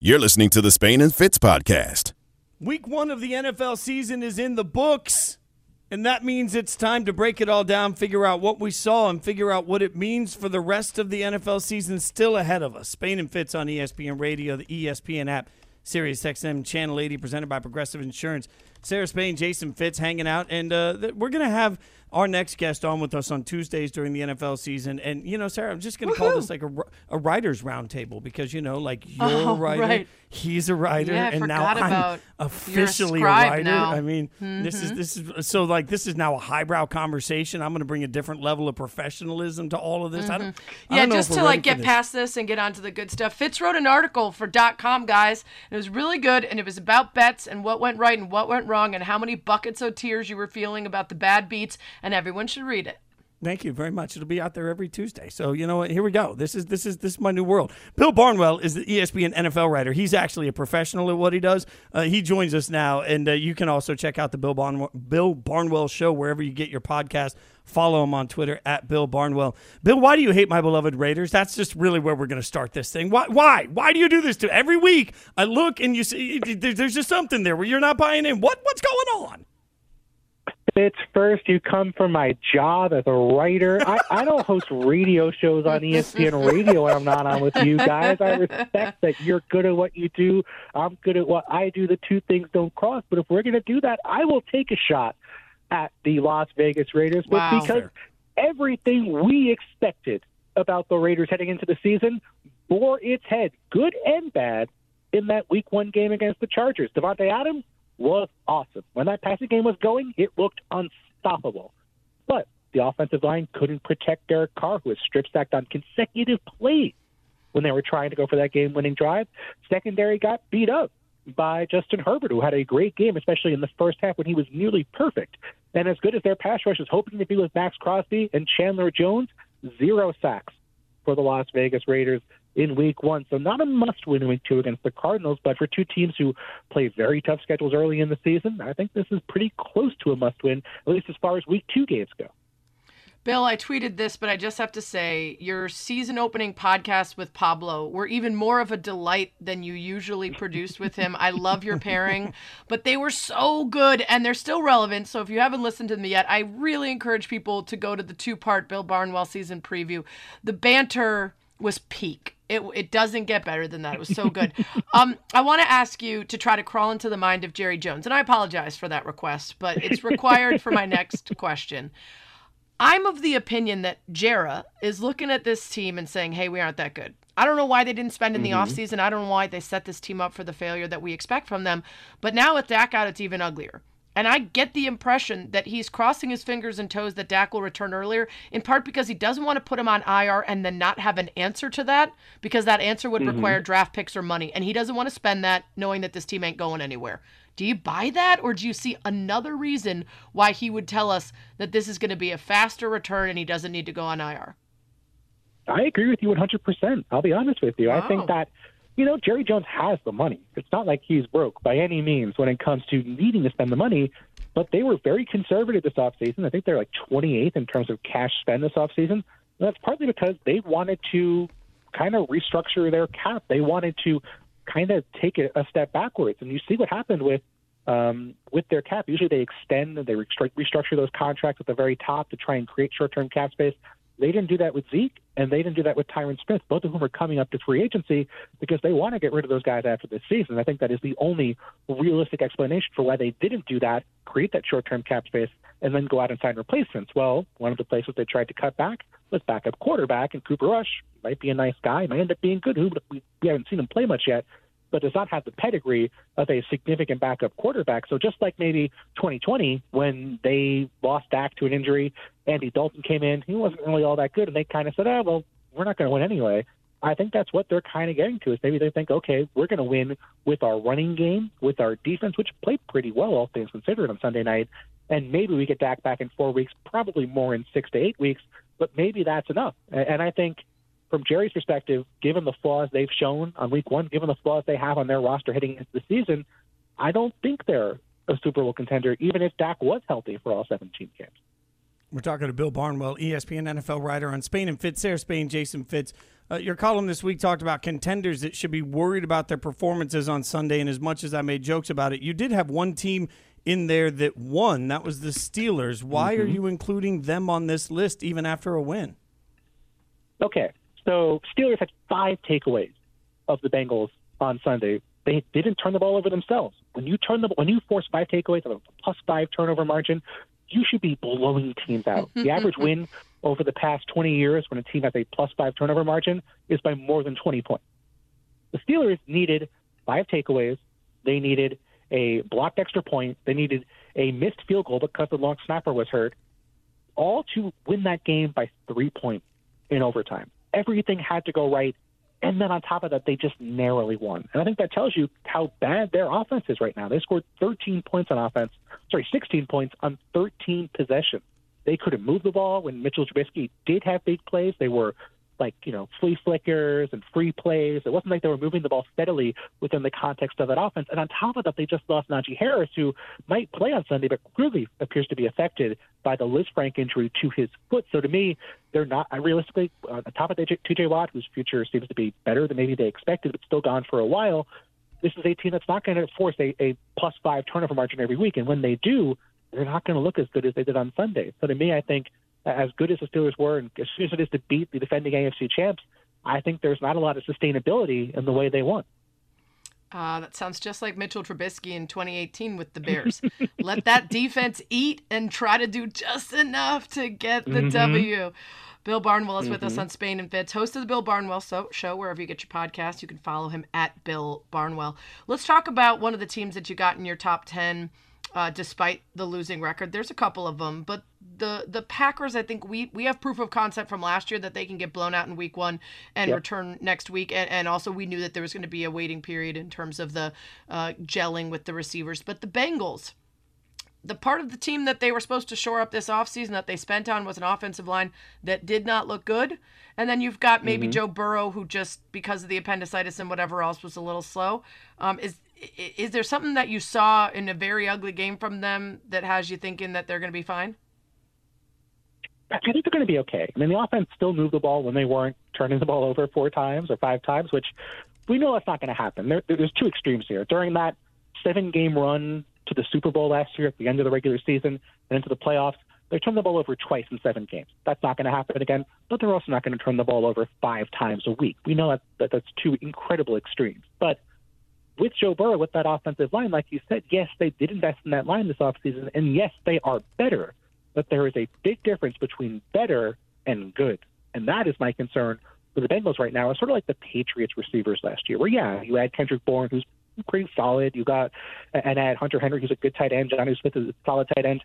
You're listening to the Spain and Fitz podcast. Week one of the NFL season is in the books, and that means it's time to break it all down, figure out what we saw, and figure out what it means for the rest of the NFL season still ahead of us. Spain and Fitz on ESPN Radio, the ESPN app, Sirius XM Channel 80, presented by Progressive Insurance. Sarah Spain, Jason Fitz hanging out, and uh, we're going to have our next guest on with us on Tuesdays during the NFL season. And, you know, Sarah, I'm just going to call this like a, a writer's roundtable because, you know, like you're Oh, a writer, right. he's a writer, Yeah, and now I'm officially a a, writer. now. Mm-hmm. I mean, this is this is so like this is now a highbrow conversation. I'm going to bring a different level of professionalism to all of this. I don't. I Mm-hmm. Yeah, don't just to like get this. past this and get on to the good stuff. Fitz wrote an article for .com, guys. It was really good, and it was about bets and what went right and what went wrong and how many buckets of tears you were feeling about the bad beats, and everyone should read it. Thank you very much. It'll be out there every Tuesday. So you know what? Here we go. This is this is this is my new world. Bill Barnwell is the ESPN NFL writer. He's actually a professional at what he does. Uh, he joins us now, and uh, you can also check out the Bill Barnwell, Bill Barnwell Show wherever you get your podcast. Follow him on Twitter at Bill Barnwell. Bill, why do you hate my beloved Raiders? That's just really where we're going to start this thing. Why? Why? Why do you do this to every week? I look and you see there's just something there where you're not buying in. What what's going on? Fitz, first you come from my job as a writer. I, I don't host radio shows on ESPN Radio when I'm not on with you guys. I respect that you're good at what you do. I'm good at what I do. The two things don't cross. But if we're going to do that, I will take a shot at the Las Vegas Raiders. But Wow. because everything we expected about the Raiders heading into the season bore its head, good and bad, in that Week One game against the Chargers. Davante Adams was awesome. When that passing game was going, it looked unstoppable. But the offensive line couldn't protect Derek Carr, who was strip sacked on consecutive plays when they were trying to go for that game winning drive. Secondary got beat up by Justin Herbert, who had a great game, especially in the first half when he was nearly perfect. And as good as their pass rush was hoping to be with Maxx Crosby and Chandler Jones, zero sacks for the Las Vegas Raiders in week one. So not a must win in week two against the Cardinals, but for two teams who play very tough schedules early in the season, I think this is pretty close to a must win, at least as far as week two games go. Bill, I tweeted this, but I just have to say your season opening podcast with Pablo were even more of a delight than you usually produced with him. I love your pairing, but they were so good and they're still relevant. So if you haven't listened to them yet, I really encourage people to go to the two part Bill Barnwell season preview. The banter was peak. It, it doesn't get better than that. It was so good. um, I want to ask you to try to crawl into the mind of Jerry Jones, and I apologize for that request, but it's required for my next question. I'm of the opinion that Jerry is looking at this team and saying, hey, we aren't that good. I don't know why they didn't spend in the offseason. I don't know why they set this team up for the failure that we expect from them. But now with Dak out, it's even uglier. And I get the impression that he's crossing his fingers and toes that Dak will return earlier, in part because he doesn't want to put him on IR and then not have an answer to that, because that answer would mm-hmm. require draft picks or money. And he doesn't want to spend that knowing that this team ain't going anywhere. Do you buy that, or do you see another reason why he would tell us that this is going to be a faster return and he doesn't need to go on IR? I agree with you 100%. I'll be honest with you. I think that, you know, Jerry Jones has the money. It's not like he's broke by any means when it comes to needing to spend the money, but they were very conservative this offseason. I think they're like 28th in terms of cash spend this offseason. That's partly because they wanted to kind of restructure their cap. They wanted to kind of take a, a step backwards. And you see what happened with um, with their cap. Usually they extend and they restructure those contracts at the very top to try and create short-term cap space. They didn't do that with Zeke, and they didn't do that with Tyron Smith, both of whom are coming up to free agency because they want to get rid of those guys after this season. I think that is the only realistic explanation for why they didn't do that, create that short-term cap space, and then go out and sign replacements. Well, one of the places they tried to cut back was backup quarterback, and Cooper Rush might be a nice guy, might end up being good. Who we haven't seen him play much yet, but does not have the pedigree of a significant backup quarterback. So just like maybe 2020 when they lost Dak to an injury, Andy Dalton came in, he wasn't really all that good, and they kind of said, "Oh well, we're not going to win anyway." I think that's what they're kind of getting to is maybe they think, okay, we're going to win with our running game, with our defense, which played pretty well, all things considered, on Sunday night, and maybe we get Dak back in four weeks, probably more in six to eight weeks, but maybe that's enough. And I think from Jerry's perspective, given the flaws they've shown on week one, given the flaws they have on their roster heading into the season, I don't think they're a Super Bowl contender, even if Dak was healthy for all 17 games. We're talking to Bill Barnwell, ESPN NFL writer on Spain and Fitz. Sarah Spain, Jason Fitz. Uh, your column this week talked about contenders that should be worried about their performances on Sunday. And as much as I made jokes about it, you did have one team in there that won. That was the Steelers. Why are you including them on this list even after a win? Okay, so Steelers had five takeaways of the Bengals on Sunday. They didn't turn the ball over themselves. When you turn the when you force five takeaways of a plus five turnover margin, you should be blowing teams out. the average win over the past 20 years when a team has a plus five turnover margin is by more than 20 points. The Steelers needed five takeaways. They needed a blocked extra point. They needed a missed field goal because the long snapper was hurt, all to win that game by three points in overtime. Everything had to go right. And then on top of that, they just narrowly won. And I think that tells you how bad their offense is right now. They scored 13 points on offense, sorry, 16 points on 13 possessions. They couldn't move the ball when Mitchell Trubisky did have big plays. They were like, you know, flea flickers and free plays. It wasn't like they were moving the ball steadily within the context of that offense. And on top of that, they just lost Najee Harris, who might play on Sunday, but really appears to be affected by the Lisfranc injury to his foot. So to me, they're not realistically on top of TJ Watt, whose future seems to be better than maybe they expected, but still gone for a while. This is a team that's not going to force a, a plus five turnover margin every week. And when they do, they're not going to look as good as they did on Sunday. So to me, I think as good as the Steelers were, and as soon as it is to beat the defending AFC champs, I think there's not a lot of sustainability in the way they won. Uh, that sounds just like Mitchell Trubisky in 2018 with the Bears. Let that defense eat and try to do just enough to get the Mm-hmm. W. Bill Barnwell is with us on Spain and Fitz, host of the Bill Barnwell Show, wherever you get your podcast. You can follow him at Bill Barnwell. Let's talk about one of the teams that you got in your top 10 uh, despite the losing record. There's a couple of them, but the the Packers, I think we we have proof of concept from last year that they can get blown out in week one and Yep. return next week, and, and also we knew that there was going to be a waiting period in terms of the uh, gelling with the receivers. But the Bengals, the part of the team that they were supposed to shore up this offseason that they spent on was an offensive line that did not look good. And then you've got maybe Joe Burrow, who just because of the appendicitis and whatever else was a little slow. Um, is is there something that you saw in a very ugly game from them that has you thinking that they're going to be fine? I think they're going to be okay. I mean, the offense still moved the ball when they weren't turning the ball over four times or five times, which we know that's not going to happen. There, there's two extremes here. During that seven game run to the Super Bowl last year at the end of the regular season and into the playoffs, they turned the ball over twice in seven games. That's not going to happen again, but they're also not going to turn the ball over five times a week. We know that, that that's two incredible extremes. But with Joe Burrow, with that offensive line, like you said, yes, they did invest in that line this offseason, and yes, they are better. But there is a big difference between better and good. And that is my concern for the Bengals right now. It's sort of like the Patriots receivers last year, where, yeah, you had Kendrick Bourne, who's pretty solid. You got, and add Hunter Henry, who's a good tight end. Jonnu Smith is a solid tight end.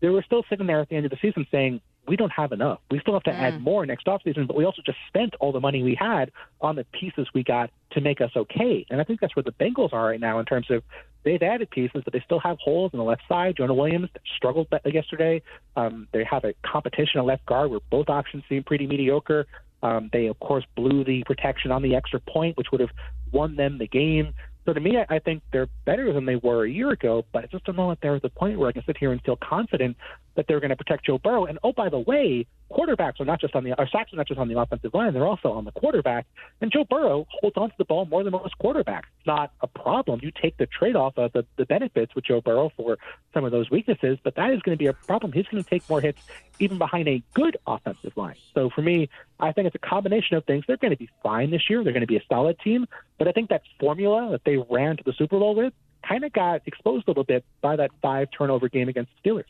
They were still sitting there at the end of the season saying, we don't have enough. We still have to add more next offseason, but we also just spent all the money we had on the pieces we got to make us okay. And I think that's where the Bengals are right now in terms of they've added pieces, but they still have holes on the left side. Jonah Williams struggled yesterday. Um, they have a competition at left guard where both options seem pretty mediocre. Um, they, of course, blew the protection on the extra point, which would have won them the game. So to me, I, I think they're better than they were a year ago, but I just don't know if they're at the point where I can sit here and feel confident that they're going to protect Joe Burrow. And oh, by the way, quarterbacks are not just on the or sacks are not just on the offensive line; they're also on the quarterback. And Joe Burrow holds onto the ball more than most quarterbacks. It's not a problem. You take the trade off of the, the benefits with Joe Burrow for some of those weaknesses, but that is going to be a problem. He's going to take more hits even behind a good offensive line. So for me, I think it's a combination of things. They're going to be fine this year. They're going to be a solid team, but I think that formula that they ran to the Super Bowl with kind of got exposed a little bit by that five turnover game against the Steelers.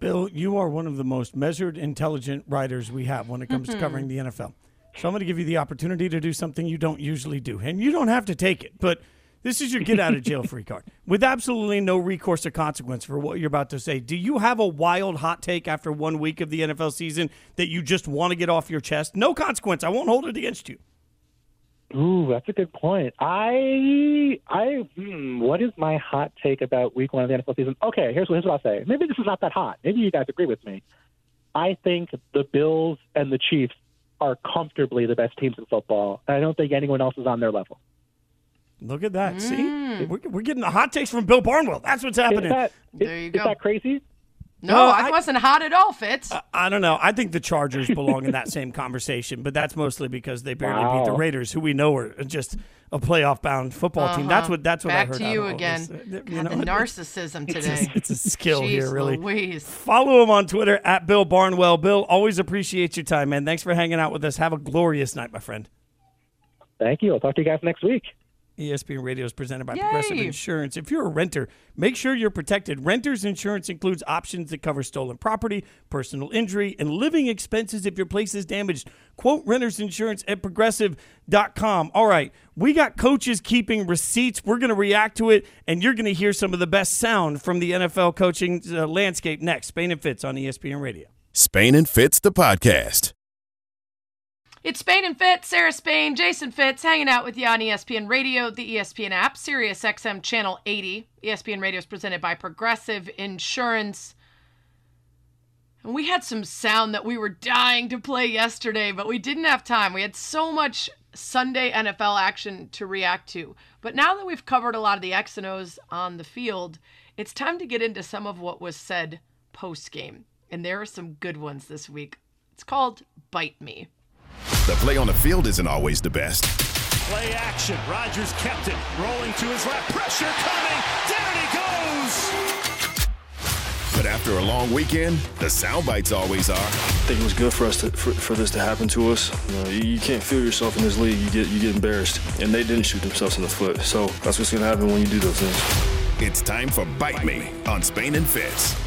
Bill, you are one of the most measured, intelligent writers we have when it comes to mm-hmm. covering the NFL. So I'm going to give you the opportunity to do something you don't usually do. And you don't have to take it, but this is your get out of jail free card with absolutely no recourse or consequence for what you're about to say. Do you have a wild hot take after one week of the NFL season that you just want to get off your chest? No consequence. I won't hold it against you. Ooh, that's a good point. I, I, hmm, what is my hot take about Week One of the NFL season? Okay, here's what, here's what I'll say. Maybe this is not that hot. Maybe you guys agree with me. I think the Bills and the Chiefs are comfortably the best teams in football. I don't think anyone else is on their level. Look at that. See? We're, we're getting the hot takes from Bill Barnwell. That's what's Is happening. that, is, There you go. is that crazy? No, No, I, I- wasn't hot at all, Fitz. I don't know. I think the Chargers belong in that same conversation, but that's mostly because they barely beat the Raiders, who we know are just a playoff bound football team. That's what that's what I Back heard. to you again. this. Uh, God, you know, the narcissism it's today. a, it's a skill Jeez here, really. Louise. Follow him on Twitter at Bill Barnwell. Bill, always appreciate your time, man. Thanks for hanging out with us. Have a glorious night, my friend. Thank you. I'll talk to you guys next week. ESPN Radio is presented by Yay! Progressive Insurance. If you're a renter, make sure you're protected. Renter's insurance includes options that cover stolen property, personal injury, and living expenses if your place is damaged. Quote renter's insurance at progressive.com. All right, we got coaches keeping receipts. We're going to react to it, and you're going to hear some of the best sound from the NFL coaching uh, landscape next. Spain and Fitz on ESPN Radio. Spain and Fitz, the podcast. It's Spain and Fitz, Sarah Spain, Jason Fitz, hanging out with you on ESPN Radio, the ESPN app, Sirius XM Channel 80. ESPN Radio is presented by Progressive Insurance. And we had some sound that we were dying to play yesterday, but we didn't have time. We had so much Sunday NFL action to react to. But now that we've covered a lot of the X and O's on the field, it's time to get into some of what was said post game. And there are some good ones this week. It's called Bite Me. The play on the field isn't always the best, Play action. Rodgers kept it. Rolling to his left. Pressure coming. Down he goes. but after a long weekend, the sound bites always are. I think it was good for us to, for, for this to happen to us. You, know, you, you can't feel yourself in this league. You get you get embarrassed, and they didn't shoot themselves in the foot. So that's what's gonna happen when you do those things. It's time for Bite Me on Spain and Fitz.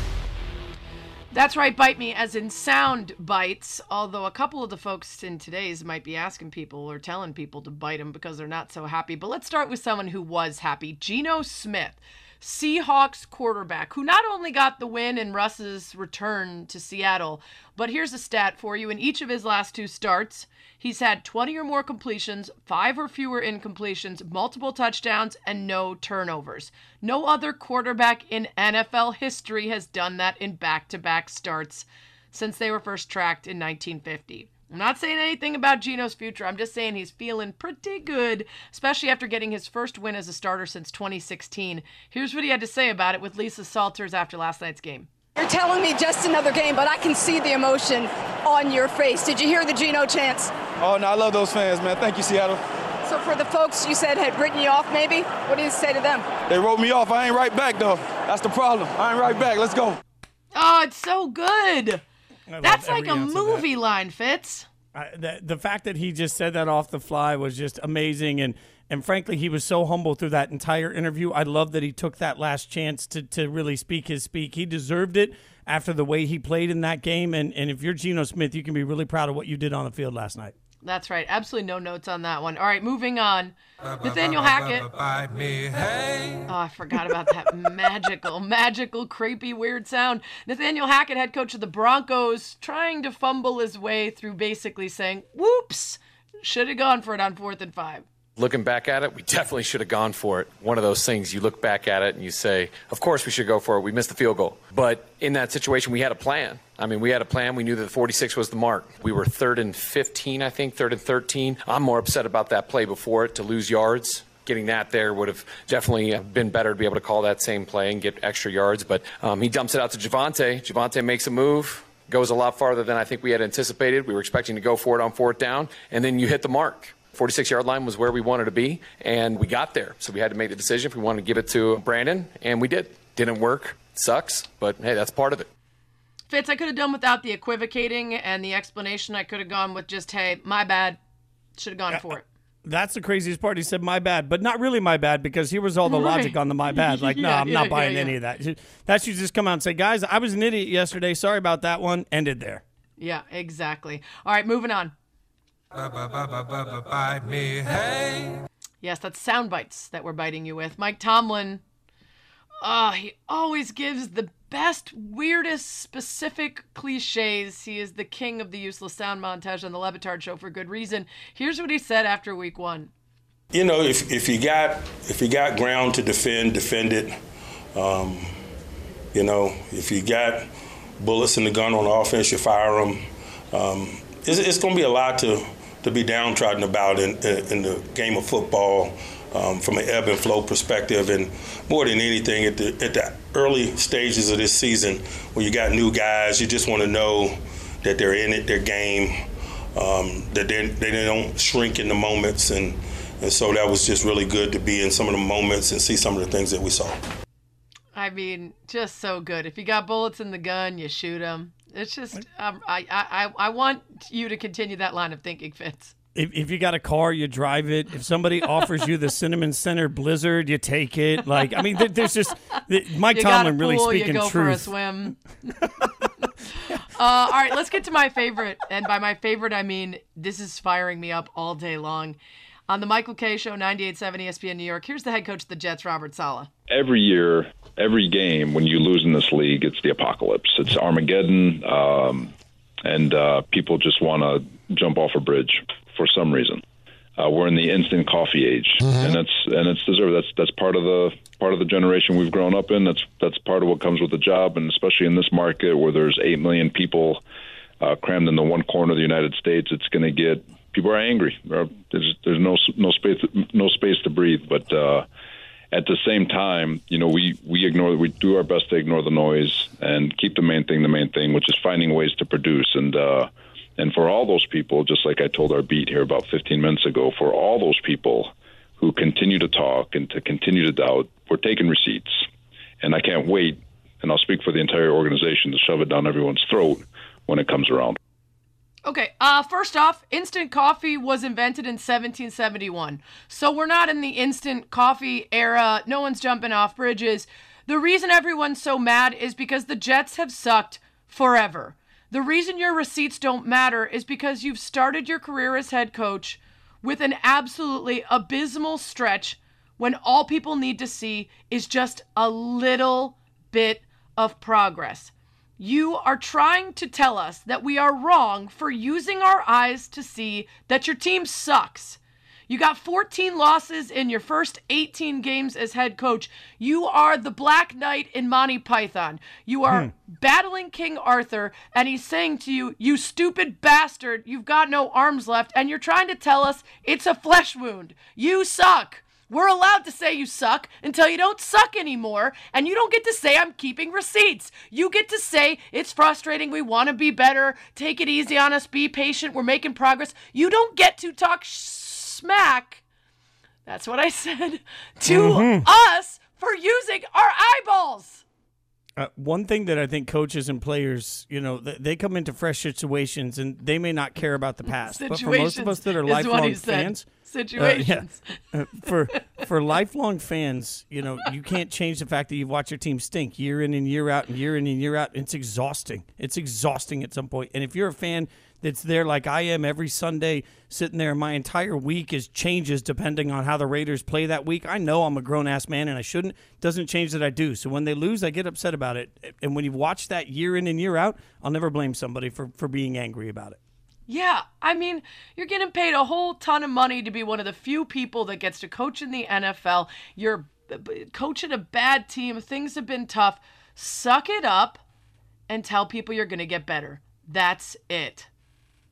That's right, bite me, as in sound bites. Although a couple of the folks in today's might be asking people or telling people to bite them because they're not so happy. But let's start with someone who was happy Geno Smith, Seahawks quarterback, who not only got the win in Russ's return to Seattle, but here's a stat for you. In each of his last two starts, he's had 20 or more completions, five or fewer incompletions, multiple touchdowns, and no turnovers. No other quarterback in NFL history has done that in back to back starts since they were first tracked in 1950. I'm not saying anything about Geno's future. I'm just saying he's feeling pretty good, especially after getting his first win as a starter since 2016. Here's what he had to say about it with Lisa Salters after last night's game. You're telling me just another game, but I can see the emotion on your face. Did you hear the Geno chants? Oh, no, I love those fans, man. Thank you, Seattle. So for the folks you said had written you off, maybe, what do you say to them? They wrote me off. I ain't right back, though. That's the problem. I ain't right back. Let's go. Oh, it's so good. I That's like a ounce of that. movie line, Fitz. I, the, the fact that he just said that off the fly was just amazing and and frankly he was so humble through that entire interview i love that he took that last chance to, to really speak his speak he deserved it after the way he played in that game and, and if you're Geno smith you can be really proud of what you did on the field last night That's right. Absolutely no notes on that one. All right, moving on. Nathaniel Hackett. Hey. Oh, I forgot about that magical, magical, creepy, weird sound. Nathaniel Hackett, head coach of the Broncos, trying to fumble his way through basically saying, whoops, should have gone for it on fourth and five. Looking back at it, we definitely should have gone for it. One of those things you look back at it and you say, of course we should go for it. We missed the field goal. But in that situation, we had a plan. I mean, we had a plan. We knew that 46 was the mark. We were third and 15, I think, third and 13. I'm more upset about that play before it to lose yards. Getting that there would have definitely been better to be able to call that same play and get extra yards. But um, he dumps it out to Javonte. Javonte makes a move, goes a lot farther than I think we had anticipated. We were expecting to go for it on fourth down, and then you hit the mark. 46 yard line was where we wanted to be, and we got there. So we had to make the decision if we wanted to give it to Brandon, and we did. Didn't work. Sucks, but hey, that's part of it. Fitz, I could have done without the equivocating and the explanation. I could have gone with just, hey, my bad. Should have gone for it. Uh, that's the craziest part he said my bad but not really my bad because here was all the Right. logic on the my bad like no Yeah, i'm yeah, not buying yeah, any of that that should just come out and say guys i was an idiot yesterday sorry about that one ended there Yeah, exactly. All right, moving on. Yes, that's sound bites that we're biting you with. Mike Tomlin, uh, he always gives the best, weirdest, specific cliches. He is the king of the useless sound montage on the Le Batard show for good reason. Here's what he said after week one. You know, if, if you got if you got ground to defend, defend it. Um, you know, if you got bullets in the gun on offense, you fire them. Um, it's it's going to be a lot to to be downtrodden about in, in, the game of football. um, from an ebb and flow perspective. And more than anything, at the, at the early stages of this season, when you got new guys, you just want to know that they're in it, their game, um, that they they don't shrink in the moments, and and so that was just really good to be in some of the moments and see some of the things that we saw. I mean, just so good. If you got bullets in the gun, you shoot them. It's just, um, I, I, I want you to continue that line of thinking, Fitz. If, if you got a car, you drive it. If somebody offers you the Cinnamon Center Blizzard, you take it. Like, I mean, there, there's just Mike you Tomlin got really pool, speaking you go truth. for a swim. uh, all right, let's get to my favorite, and by my favorite, I mean this is firing me up all day long. On the Michael Kay Show, 98.7 ESPN New York. Here's the head coach of the Jets, Robert Saleh. Every year, every game, when you lose in this league, it's the apocalypse. It's Armageddon, um, and uh, people just want to jump off a bridge for some reason. Uh, we're in the instant coffee age, and that's and it's deserved. That's that's part of the part of the generation we've grown up in. That's that's part of what comes with the job, and especially in this market where there's eight million people uh, crammed into one corner of the United States, it's going to get people are angry. There's there's no no space no space to breathe. But uh, at the same time, you know, we we ignore we do our best to ignore the noise and keep the main thing the main thing, which is finding ways to produce. And uh, and for all those people, just like I told our beat here about 15 minutes ago, for all those people who continue to talk and to continue to doubt, we're taking receipts. And I can't wait, and I'll speak for the entire organization to shove it down everyone's throat when it comes around. Okay, uh, first off, instant coffee was invented in 1771. So we're not in the instant coffee era. No one's jumping off bridges. The reason everyone's so mad is because the Jets have sucked forever. The reason your receipts don't matter is because you've started your career as head coach with an absolutely abysmal stretch when all people need to see is just a little bit of progress. You are trying to tell us that we are wrong for using our eyes to see that your team sucks. You got 14 losses in your first 18 games as head coach. You are the Black Knight in Monty Python. You are Hmm. battling King Arthur, and he's saying to you, You stupid bastard, you've got no arms left, and you're trying to tell us it's a flesh wound. You suck. We're allowed to say you suck until you don't suck anymore, and you don't get to say I'm keeping receipts. You get to say it's frustrating, we want to be better, take it easy on us, be patient, we're making progress. You don't get to talk sh- smack. That's what I said to Mhm. us for using our eyeballs. Uh, one thing that I think coaches and players, you know, th- they come into fresh situations and they may not care about the past. but for most of us that are Situations lifelong fans, uh, yeah, Situations. uh, for for lifelong fans, you know, you can't change the fact that you've watched your team stink year in and year out and year in and year out. It's exhausting. It's exhausting at some point. And if you're a fan that's there like I am every Sunday, sitting there, my entire week is changes depending on how the Raiders play that week. I know I'm a grown ass man and I shouldn't. Doesn't change that I do. So when they lose, I get upset about it. And when you watch that year in and year out, I'll never blame somebody for for being angry about it. Yeah, I mean, you're getting paid a whole ton of money to be one of the few people that gets to coach in the NFL. You're coaching a bad team. Things have been tough. Suck it up and tell people you're going to get better. That's it.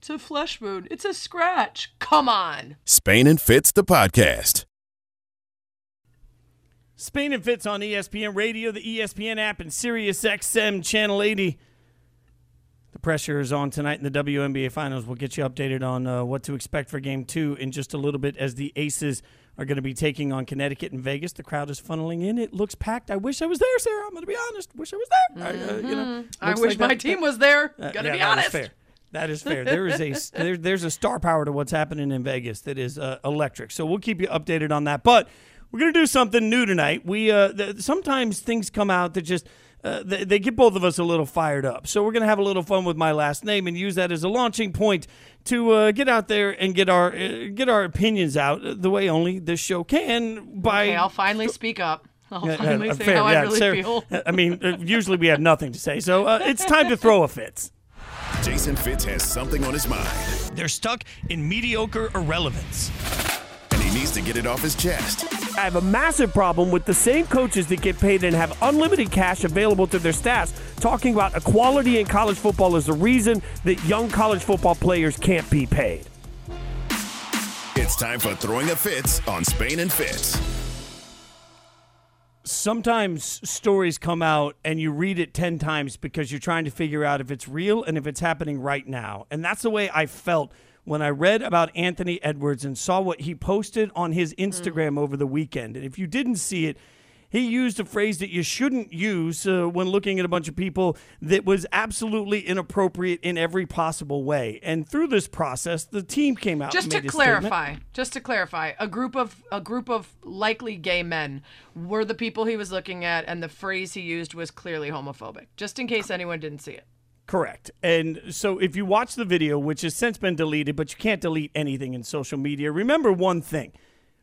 It's a flesh wound. It's a scratch. Come on. Spain and Fitz, the podcast. Spain and Fitz on ESPN Radio, the ESPN app, and Sirius XM Channel 80. The pressure is on tonight in the WNBA Finals. We'll get you updated on uh, what to expect for Game Two in just a little bit, as the Aces are going to be taking on Connecticut and Vegas. The crowd is funneling in. It looks packed. I wish I was there, Sarah. I'm going to be honest. Wish I was there. I, uh, you know, Mhm. I wish like my that- team was there. Uh, Gotta yeah, be that is honest. fair. That is fair. There is a there, there's a star power to what's happening in Vegas that is uh, electric. So we'll keep you updated on that. But we're gonna do something new tonight. We uh, th- sometimes things come out that just. Uh, they, they get both of us a little fired up. So we're going to have a little fun with my last name and use that as a launching point to uh, get out there and get our uh, get our opinions out uh, the way only this show can by Okay, I'll finally speak up. I'll finally uh, say fair, how yeah, I really Sarah- feel. I mean, uh, usually we have nothing to say. So uh, it's time to throw a Fitz. Jason Fitz has something on his mind, They're stuck in mediocre irrelevance. and he needs to get it off his chest. I have a massive problem with the same coaches that get paid and have unlimited cash available to their staffs talking about equality in college football as the reason that young college football players can't be paid. It's It's time for Throwing a Fitz on Spain and Fitz. Sometimes stories come out and you read it 10 times because you're trying to figure out if it's real and if it's happening right now. And that's the way I felt when I read about Anthony Edwards and saw what he posted on his Instagram mm. over the weekend. And if you didn't see it, he used a phrase that you shouldn't use uh, when looking at a bunch of people that was absolutely inappropriate in every possible way. And through this process, the team came out Just and to made a statement. clarify, just to clarify, a group of a group of likely gay men were the people he was looking at, and the phrase he used was clearly homophobic. Just in case anyone didn't see it. Correct. And so if you watch the video, which has since been deleted, but you can't delete anything in social media, remember one thing.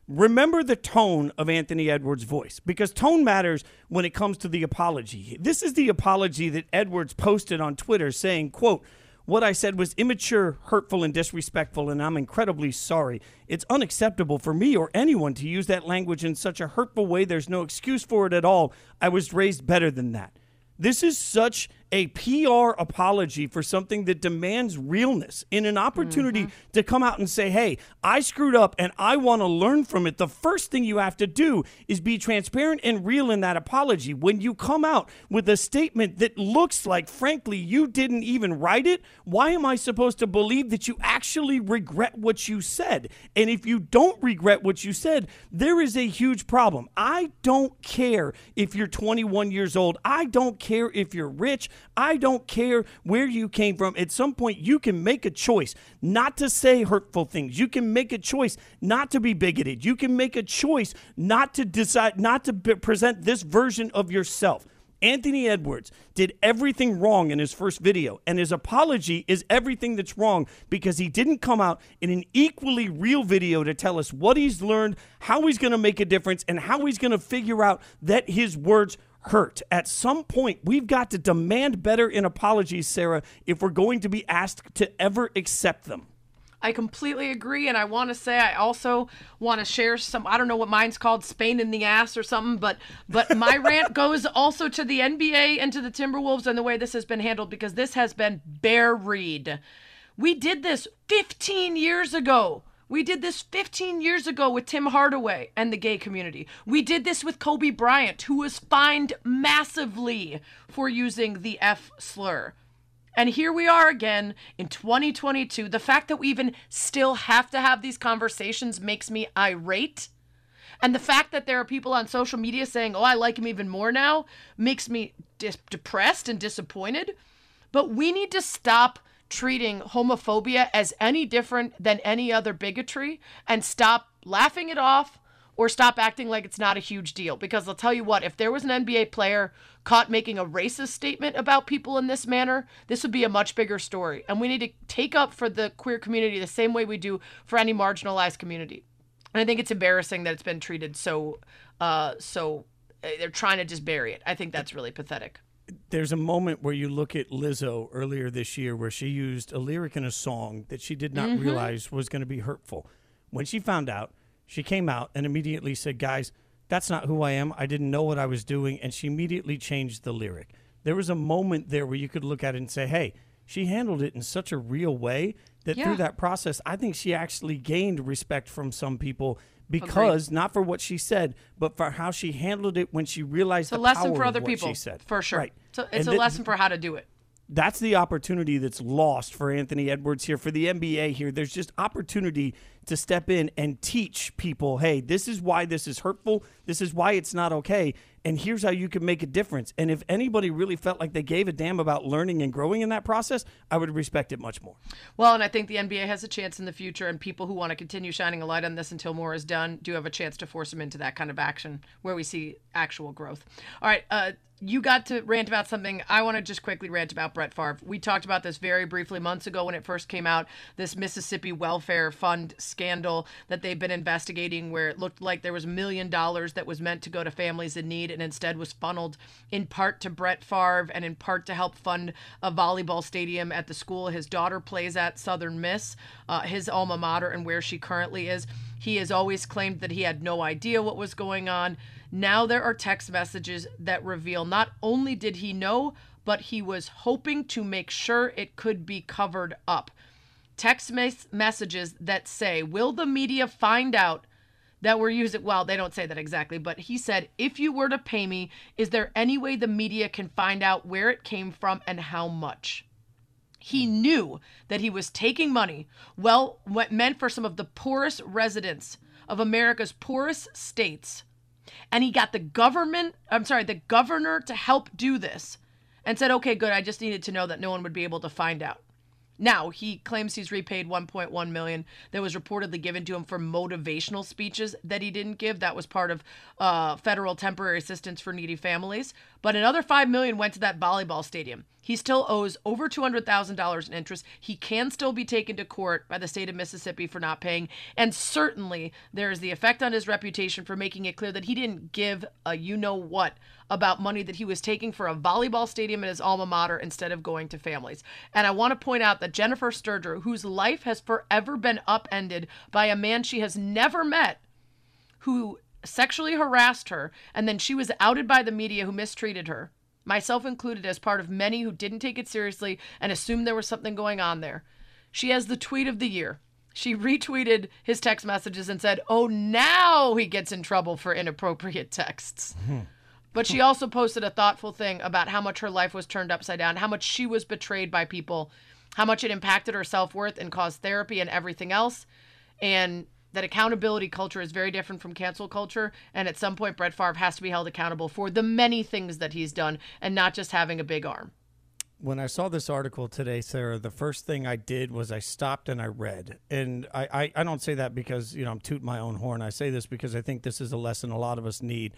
Remember the tone of Anthony Edwards' voice because tone matters when it comes to the apology. This is the apology that Edwards posted on Twitter saying, quote, what I said was immature, hurtful, and disrespectful, and I'm incredibly sorry. It's unacceptable for me or anyone to use that language in such a hurtful way. There's no excuse for it at all. I was raised better than that. This is such a PR apology for something that demands realness in an opportunity mm-hmm. to come out and say, hey, I screwed up and I want to learn from it. The first thing you have to do is be transparent and real in that apology. When you come out with a statement that looks like, frankly, you didn't even write it, why am I supposed to believe that you actually regret what you said? And if you don't regret what you said, there is a huge problem. I don't care if you're 21 years old. I don't care if you're rich. I don't care where you came from. At some point, you can make a choice not to say hurtful things. You can make a choice not to be bigoted. You can make a choice not to decide, not to present this version of yourself. Anthony Edwards did everything wrong in his first video, and his apology is everything that's wrong because he didn't come out in an equally real video to tell us what he's learned, how he's going to make a difference, and how he's going to figure out that his words hurt. At some point, we've got to demand better in apologies, Sarah, if we're going to be asked to ever accept them. I completely agree, and I want to say I also want to share some. I don't know what mine's called, Spain in the ass or something, but but my rant goes also to the NBA and to the Timberwolves and the way this has been handled because this has been buried. We did this 15 years ago. We did this 15 years ago with Tim Hardaway and the gay community. We did this with Kobe Bryant, who was fined massively for using the F slur. And here we are again in 2022. The fact that we even still have to have these conversations makes me irate. And the fact that there are people on social media saying, oh, I like him even more now, makes me dis- depressed and disappointed. But we need to stop treating homophobia as any different than any other bigotry and stop laughing it off or stop acting like it's not a huge deal. Because I'll tell you what, if there was an NBA player caught making a racist statement about people in this manner, this would be a much bigger story. And we need to take up for the queer community the same way we do for any marginalized community. And I think it's embarrassing that it's been treated so, uh, so uh, they're trying to just bury it. I think that's really pathetic. There's a moment where you look at Lizzo earlier this year where she used a lyric in a song that she did not Mhm. realize was going to be hurtful. When she found out, she came out and immediately said, Guys, that's not who I am. I didn't know what I was doing. And she immediately changed the lyric. There was a moment there where you could look at it and say, Hey, she handled it in such a real way that Yeah. through that process, I think she actually gained respect from some people because not for what she said, but for how she handled it when she realized It's a the lesson power for of other what people, she said. for sure. Right. So it's And a thi- lesson for how to do it. that's the opportunity that's lost for Anthony Edwards here, for the NBA here. There's just opportunity to step in and teach people, hey, this is why this is hurtful. This is why it's not okay. And here's how you can make a difference. And if anybody really felt like they gave a damn about learning and growing in that process, I would respect it much more. Well, and I think the NBA has a chance in the future, and people who want to continue shining a light on this until more is done do have a chance to force them into that kind of action where we see actual growth. All right, uh, you got to rant about something. I want to just quickly rant about Brett Favre. We talked about this very briefly months ago when it first came out. This Mississippi Welfare Fund scandal that they've been investigating, where it looked like there was a million dollars that was meant to go to families in need and instead was funneled in part to Brett Favre and in part to help fund a volleyball stadium at the school his daughter plays at, Southern Miss, uh, his alma mater, and where she currently is. He has always claimed that he had no idea what was going on. Now there are text messages that reveal not only did he know, but he was hoping to make sure it could be covered up. text mes- messages that say, Will the media find out that we're using? Well, they don't say that exactly, but he said, If you were to pay me, is there any way the media can find out where it came from and how much? He knew that he was taking money, well, what meant for some of the poorest residents of America's poorest states. And he got the government, I'm sorry, the governor to help do this and said, okay, good. I just needed to know that no one would be able to find out. Now he claims he's repaid 1.1 million that was reportedly given to him for motivational speeches that he didn't give. That was part of uh, federal temporary assistance for needy families. But another five million went to that volleyball stadium. He still owes over $200,000 in interest. He can still be taken to court by the state of Mississippi for not paying. And certainly there is the effect on his reputation for making it clear that he didn't give a you know what about money that he was taking for a volleyball stadium at his alma mater instead of going to families. And I want to point out that Jennifer Sterger, whose life has forever been upended by a man she has never met, who sexually harassed her, and then she was outed by the media who mistreated her myself included, as part of many who didn't take it seriously and assumed there was something going on there. She has the tweet of the year. She retweeted his text messages and said, Oh, now he gets in trouble for inappropriate texts. Hmm. But she also posted a thoughtful thing about how much her life was turned upside down, how much she was betrayed by people, how much it impacted her self worth and caused therapy and everything else. And that accountability culture is very different from cancel culture. And at some point, Brett Favre has to be held accountable for the many things that he's done and not just having a big arm. When I saw this article today, Sarah, the first thing I did was I stopped and I read. And I, I, I don't say that because, you know, I'm tooting my own horn. I say this because I think this is a lesson a lot of us need.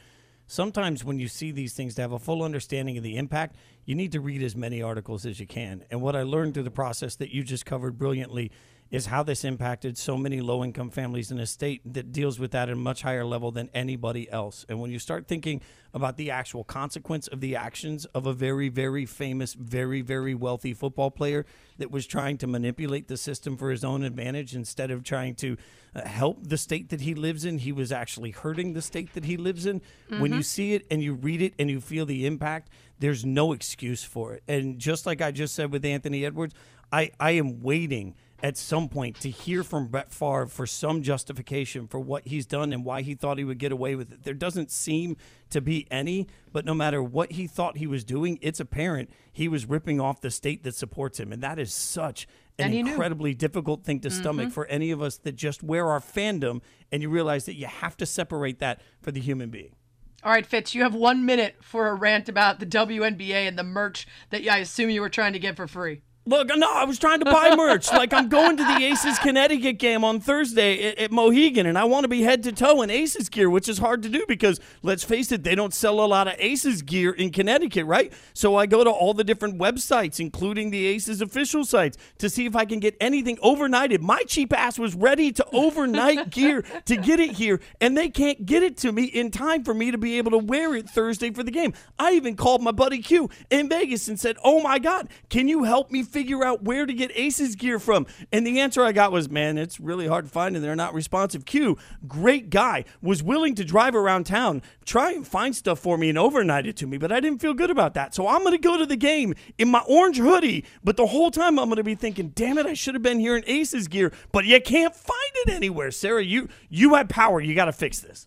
Sometimes when you see these things, to have a full understanding of the impact, you need to read as many articles as you can. And what I learned through the process that you just covered brilliantly is how this impacted so many low income families in a state that deals with that at a much higher level than anybody else. And when you start thinking about the actual consequence of the actions of a very, very famous, very, very wealthy football player that was trying to manipulate the system for his own advantage instead of trying to uh, help the state that he lives in, he was actually hurting the state that he lives in. Mm-hmm. When you see it and you read it and you feel the impact, there's no excuse for it. And just like I just said with Anthony Edwards, I, I am waiting at some point to hear from Brett Favre for some justification for what he's done and why he thought he would get away with it. There doesn't seem to be any, but no matter what he thought he was doing, it's apparent he was ripping off the state that supports him. And that is such an incredibly knew. difficult thing to mm-hmm. stomach for any of us that just wear our fandom and you realize that you have to separate that for the human being. All right, Fitz, you have one minute for a rant about the WNBA and the merch that I assume you were trying to get for free. Look, no, I was trying to buy merch. like I'm going to the Aces Connecticut game on Thursday at, at, Mohegan, and I want to be head to toe in Aces gear, which is hard to do because let's face it, they don't sell a lot of Aces gear in Connecticut, right? So I go to all the different websites, including the Aces official sites, to see if I can get anything overnighted. My cheap ass was ready to overnight gear to get it here, and they can't get it to me in time for me to be able to wear it Thursday for the game. I even called my buddy Q in Vegas and said, "Oh my God, can you help me?" Figure out where to get Aces gear from. And the answer I got was, man, it's really hard to find and they're not responsive. Q, great guy, was willing to drive around town, try and find stuff for me and overnight it to me, but I didn't feel good about that. So I'm going to go to the game in my orange hoodie, but the whole time I'm going to be thinking, damn it, I should have been here in Aces gear, but you can't find it anywhere. Sarah, you you had power. You got to fix this.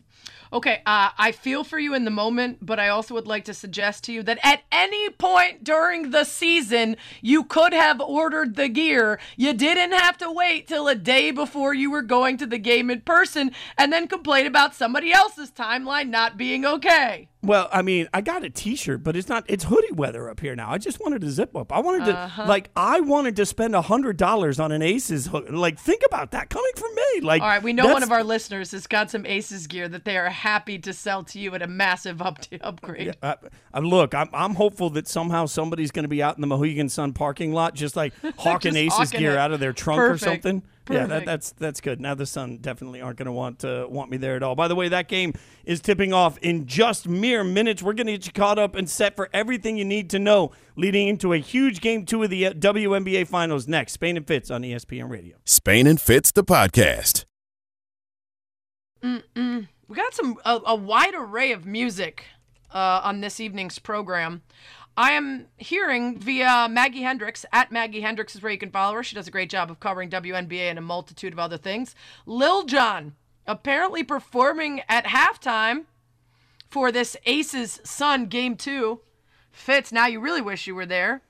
Okay, uh, I feel for you in the moment, but I also would like to suggest to you that at any point during the season, you could have ordered the gear. You didn't have to wait till a day before you were going to the game in person and then complain about somebody else's timeline not being okay. Well, I mean, I got a T-shirt, but it's not. It's hoodie weather up here now. I just wanted to zip up. I wanted to, uh-huh. like, I wanted to spend a hundred dollars on an Aces hood. Like, think about that coming from me. Like, all right, we know one of our listeners has got some Aces gear that they are happy to sell to you at a massive up upgrade. Yeah, uh, look, I'm, I'm hopeful that somehow somebody's going to be out in the Mohegan Sun parking lot, just like hawking just Aces hawking gear it. out of their trunk Perfect. or something. Perfect. Yeah, that, that's that's good. Now the Sun definitely aren't going to want to want me there at all. By the way, that game is tipping off in just mere minutes. We're going to get you caught up and set for everything you need to know leading into a huge game two of the uh, WNBA Finals next. Spain and Fitz on ESPN Radio. Spain and Fitz, the podcast. Mm-mm. We got some a, a wide array of music uh, on this evening's program. I am hearing via Maggie Hendricks at Maggie Hendricks is where you can follow her. She does a great job of covering WNBA and a multitude of other things. Lil Jon apparently performing at halftime for this Aces Sun game two. Fitz, now you really wish you were there.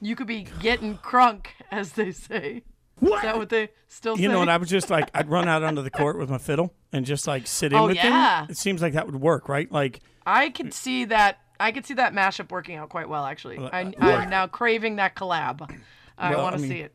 You could be getting crunk, as they say. What? Is that what they still You say? know what? I was just like, I'd run out onto the court with my fiddle and just like sit in Oh, with yeah. them. It seems like that would work, right? Like, I could see that. I could see that mashup working out quite well, actually. I, uh, I'm now craving that collab. I Well, want I to mean, see it.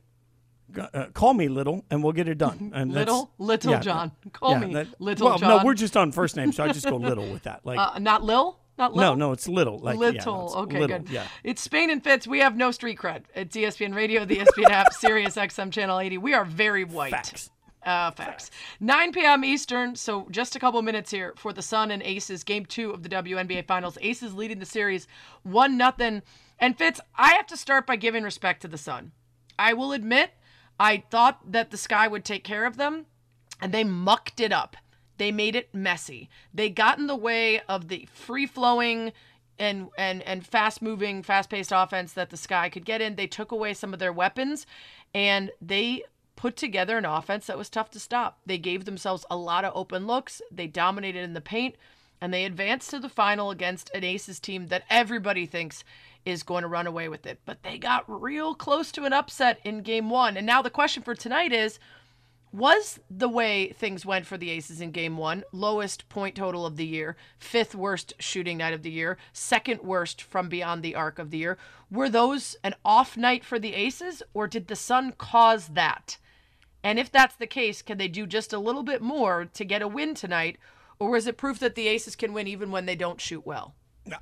uh, call me little, and we'll get it done. And Little? Little yeah, John. Call yeah, me that- Little well, John. no, we're just on first name, so I just go little with that. Like, uh, not Lil? Not no, no, it's little. Like, yeah, Little. it's okay, little, good. Yeah. It's Spain and Fitz. We have no street cred. It's ESPN Radio, the ESPN app, Sirius XM Channel 80. We are very white. Facts. Uh, facts. 9 p.m. Eastern, so just a couple minutes here for the Sun and Aces, game two of the WNBA Finals. Aces leading the series 1 nothing. And Fitz, I have to start by giving respect to the Sun. I will admit, I thought that the Sky would take care of them, and they mucked it up. They made it messy. They got in the way of the free flowing and and and fast moving, fast paced offense that the Sky could get in. They took away some of their weapons, and they put together an offense that was tough to stop. They gave themselves a lot of open looks. They dominated in the paint, and they advanced to the final against an Aces team that everybody thinks is going to run away with it. But they got real close to an upset in game one. And now the question for tonight is was the way things went for the Aces in game one, lowest point total of the year, fifth worst shooting night of the year, second worst from beyond the arc of the year, were those an off night for the Aces, or did the Sun cause that? And if that's the case, can they do just a little bit more to get a win tonight, or is it proof that the Aces can win even when they don't shoot well?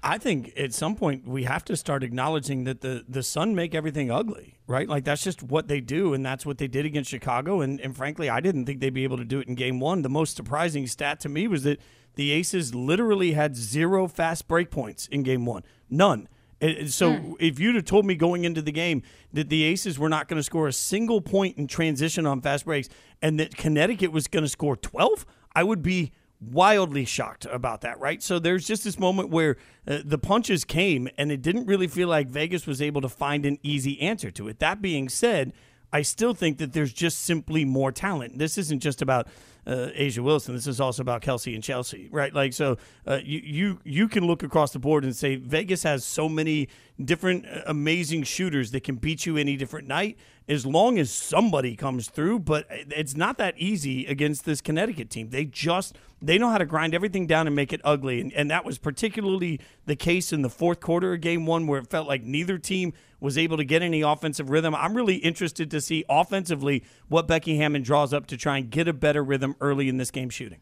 I think at some point we have to start acknowledging that the the Sun make everything ugly, right? Like that's just what they do, and that's what they did against Chicago. And, and frankly, I didn't think they'd be able to do it in Game One. The most surprising stat to me was that the Aces literally had zero fast break points in Game One, none. And- So if you'd have told me going into the game that the Aces were not going to score a single point in transition on fast breaks, and that Connecticut was going to score twelve, I would be wildly shocked about that, right? So there's just this moment where uh, the punches came and it didn't really feel like Vegas was able to find an easy answer to it. That being said, I still think that there's just simply more talent. This isn't just about uh, A'ja Wilson. This is also about Kelsey and Chelsea, right? Like, so uh, you you you can look across the board and say Vegas has so many different uh, amazing shooters that can beat you any different night as long as somebody comes through. But it's not that easy against this Connecticut team. They just they know how to grind everything down and make it ugly, and, and that was particularly the case in the fourth quarter of Game One, where it felt like neither team was able to get any offensive rhythm. I'm really interested to see offensively what Becky Hammon draws up to try and get a better rhythm early in this game shooting.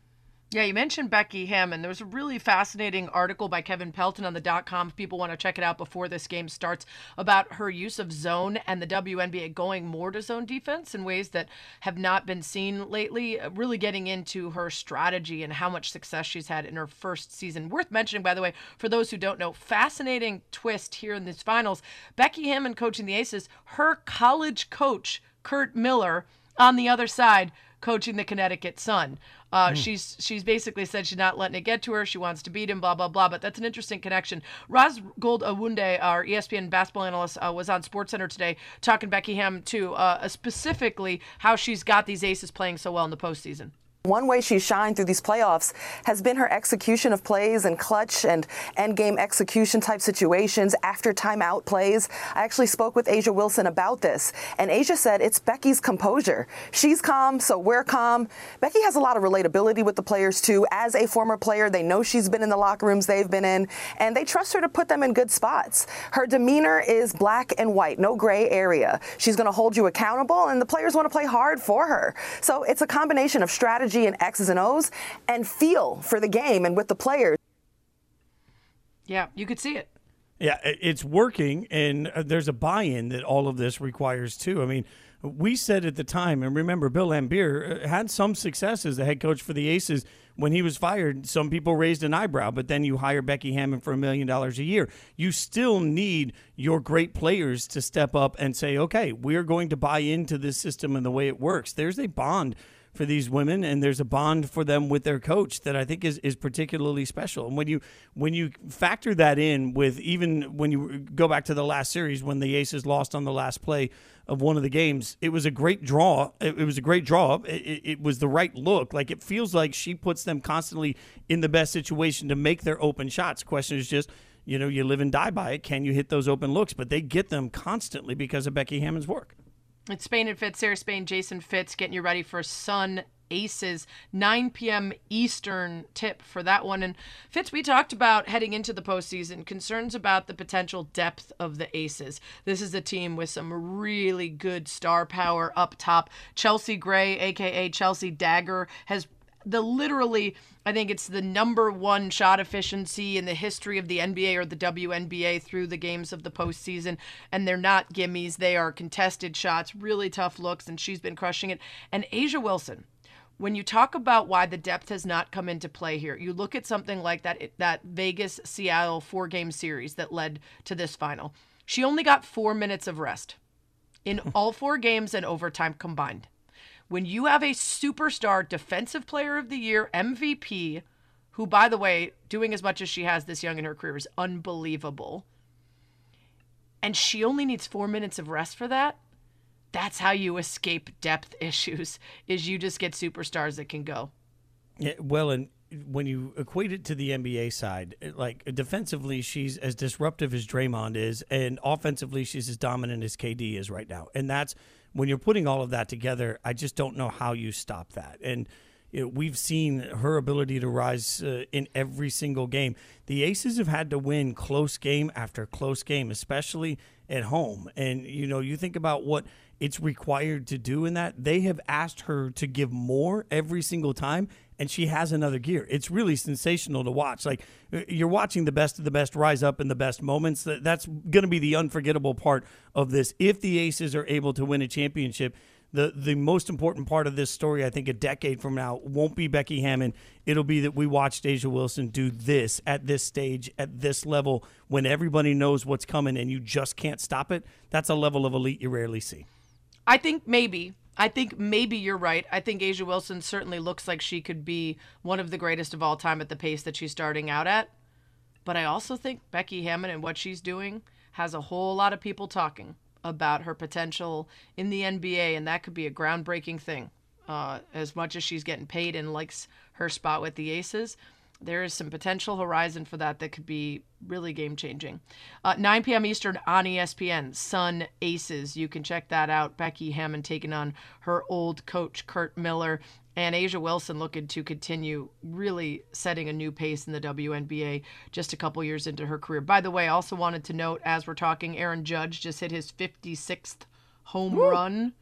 Yeah, you mentioned Becky Hammon. There was a really fascinating article by Kevin Pelton on the dot com. If people want to check it out before this game starts about her use of zone and the WNBA going more to zone defense in ways that have not been seen lately. Really getting into her strategy and how much success she's had in her first season. Worth mentioning, by the way, for those who don't know, fascinating twist here in these finals. Becky Hammon coaching the Aces, her college coach, Curt Miller, on the other side coaching the Connecticut Sun. Uh, She's she's basically said she's not letting it get to her. She wants to beat him. Blah blah blah. But that's an interesting connection. Raz Gold Awunde, our ESPN basketball analyst, uh, was on SportsCenter today talking Becky Hammon too, uh, specifically how she's got these aces playing so well in the postseason. One way she's shined through these playoffs has been her execution of plays and clutch and end game execution type situations after timeout plays. I actually spoke with A'ja Wilson about this, and A'ja said it's Becky's composure. She's calm, so we're calm. Becky has a lot of relatability with the players too. As a former player, they know she's been in the locker rooms they've been in, and they trust her to put them in good spots. Her demeanor is black and white, no gray area. She's going to hold you accountable, and the players want to play hard for her. So it's a combination of strategy and X's and O's and feel for the game and with the players. Yeah, you could see it. Yeah, it's working, and uh, there's a buy-in that all of this requires too. I mean, we said at the time, and remember, Bill Laimbeer uh, had some success as the head coach for the Aces when he was fired. Some people raised an eyebrow, but then you hire Becky Hammon for a million dollars a year. You still need your great players to step up and say, "Okay, we're going to buy into this system and the way it works." There's a bond for these women, and there's a bond for them with their coach that I think is, is particularly special. And when you when you factor that in with even when you go back to the last series when the Aces lost on the last play of one of the games, it was a great draw. It, it was a great draw. It, it was the right look. Like it feels like she puts them constantly in the best situation to make their open shots. Question is just you know, you live and die by it. Can you hit those open looks? But they get them constantly because of Becky Hammon's work. It's Spain and Fitz, Sarah Spain, Jason Fitz, getting you ready for Sun Aces, 9 p.m. Eastern tip for that one. And Fitz, we talked about heading into the postseason, concerns about the potential depth of the Aces. This is a team with some really good star power up top. Chelsea Gray, aka Chelsea Dagger, has the literally I think it's the number one shot efficiency in the history of the NBA or the WNBA through the games of the postseason. And they're not gimmies, they are contested shots, really tough looks, and she's been crushing it. And A'ja Wilson, when you talk about why the depth has not come into play here, you look at something like that that Vegas Seattle four game series that led to this final. She only got four minutes of rest in all four games and overtime combined when you have a superstar defensive player of the year, MVP, who, by the way, doing as much as she has this young in her career is unbelievable, and she only needs four minutes of rest for that, that's how you escape depth issues, is you just get superstars that can go. Yeah, well, and when you equate it to the NBA side, like defensively, she's as disruptive as Draymond is, and offensively, she's as dominant as KD is right now. And that's when you're putting all of that together, I just don't know how you stop that. And we've seen her ability to rise uh, in every single game. The Aces have had to win close game after close game, especially at home. And you know, you think about what it's required to do in that. They have asked her to give more every single time, and she has another gear. It's really sensational to watch. Like you're watching the best of the best rise up in the best moments. That's going to be the unforgettable part of this. If the Aces are able to win a championship, the the most important part of this story, I think, a decade from now, won't be Becky Hammon. It'll be that we watched A'ja Wilson do this at this stage, at this level, when everybody knows what's coming and you just can't stop it. That's a level of elite you rarely see. I think maybe I think maybe you're right. I think A'ja Wilson certainly looks like she could be one of the greatest of all time at the pace that she's starting out at. But I also think Becky Hammon and what she's doing has a whole lot of people talking about her potential in the NBA, and that could be a groundbreaking thing. Uh, as much as she's getting paid and likes her spot with the Aces, there is some potential horizon for that that could be really game changing. Uh, 9 p.m. Eastern on ESPN, Sun Aces. You can check that out. Becky Hammon taking on her old coach, Curt Miller. And A'ja Wilson looking to continue really setting a new pace in the WNBA just a couple years into her career. By the way, I also wanted to note as we're talking, Aaron Judge just hit his 56th home Woo! run.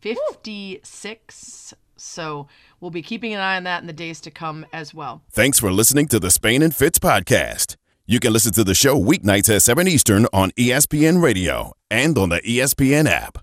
56. So we'll be keeping an eye on that in the days to come as well. Thanks for listening to the Spain and Fitz podcast. You can listen to the show weeknights at 7 Eastern on ESPN Radio and on the ESPN app.